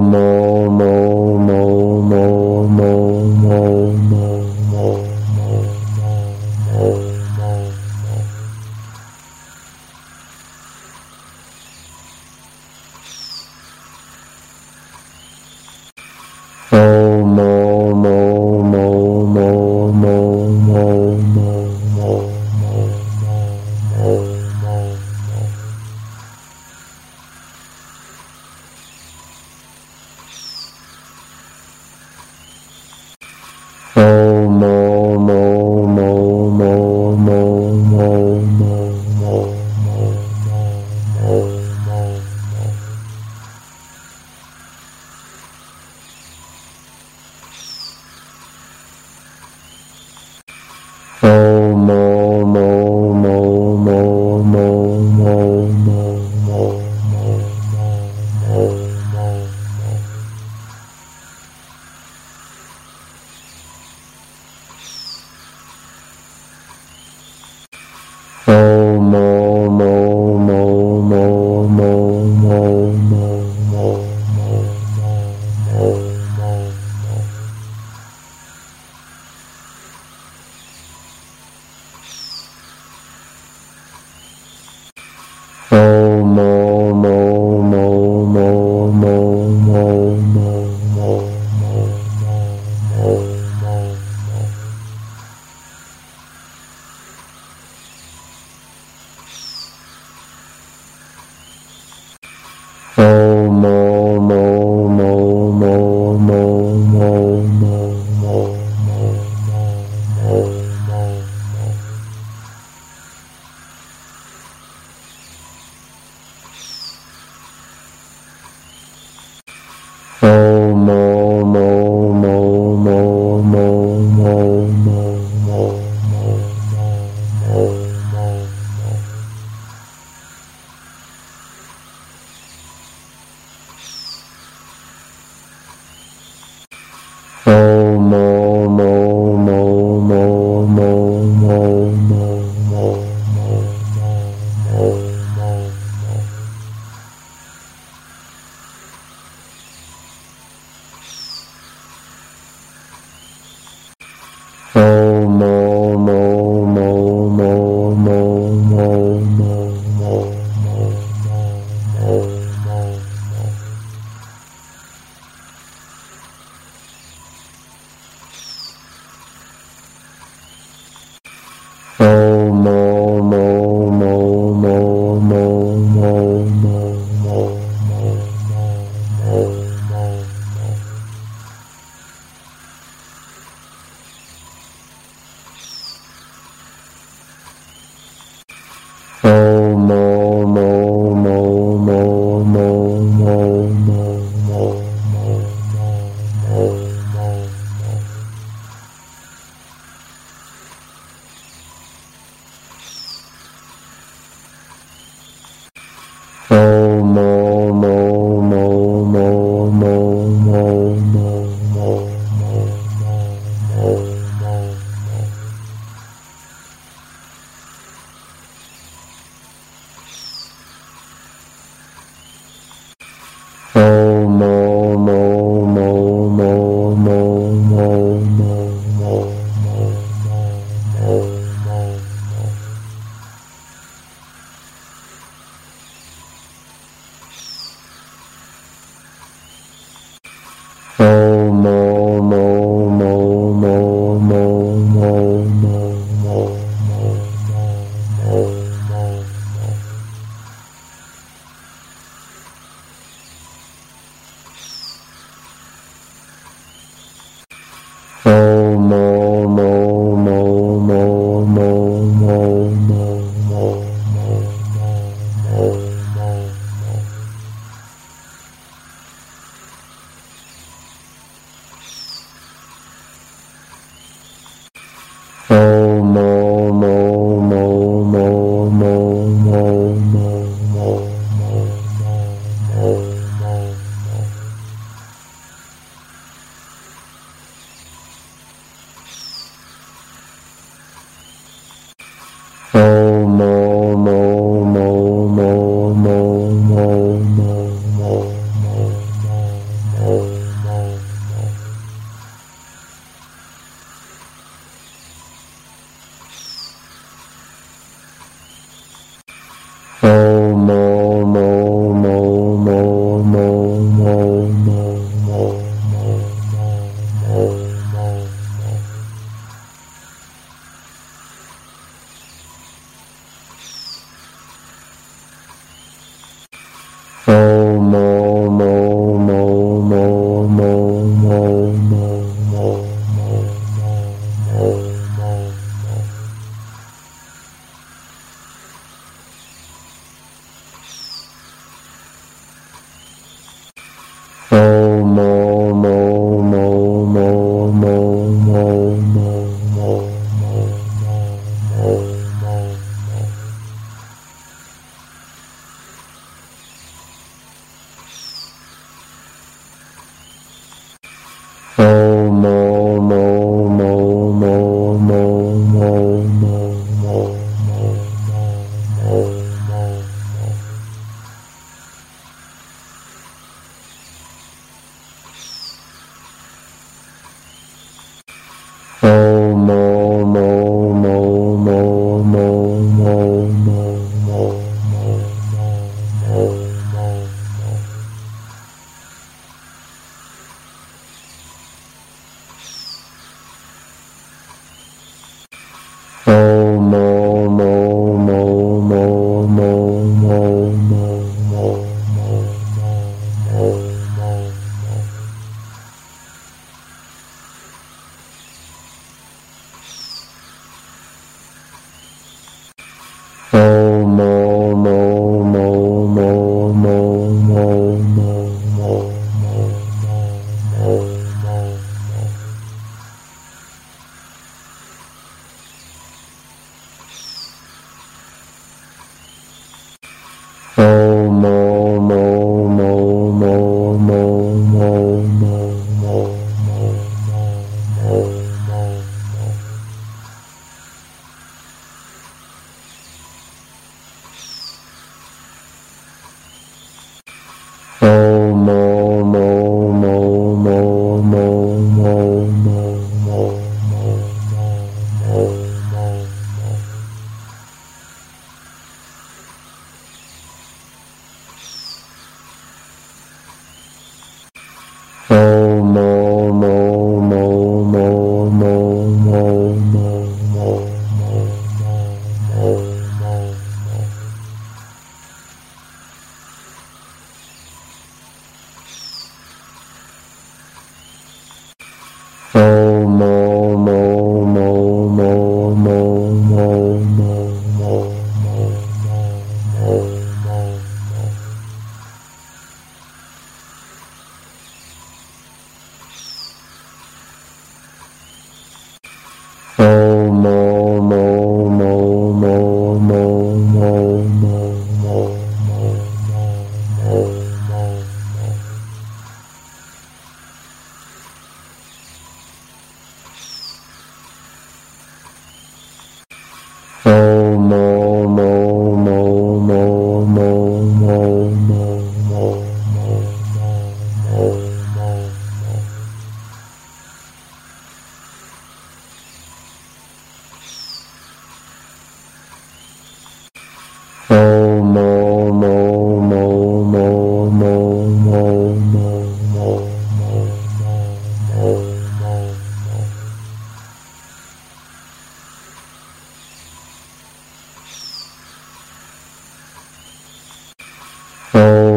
Como no Oh. Om. Om Om Om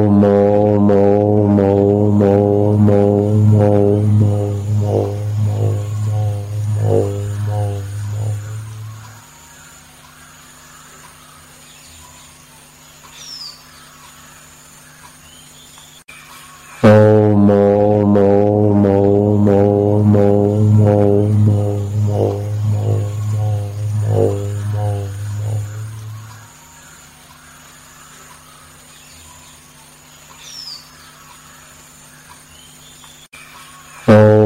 more. So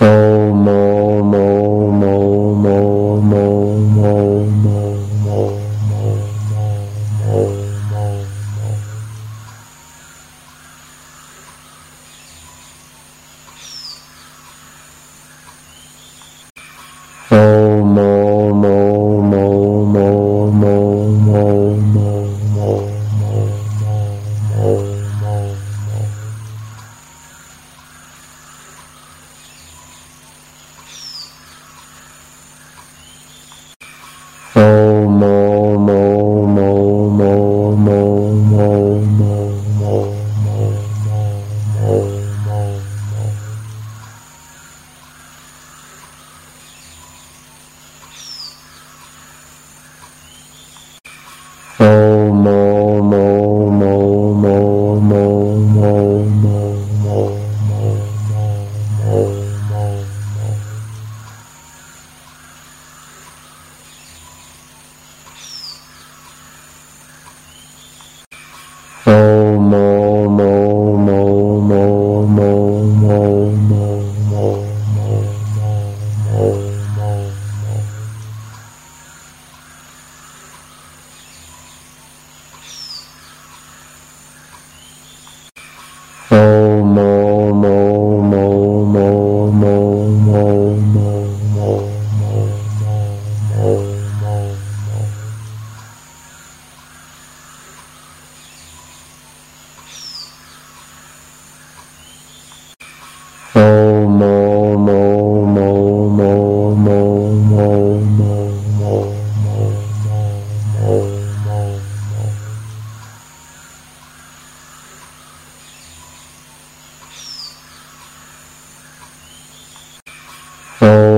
no Om Oh.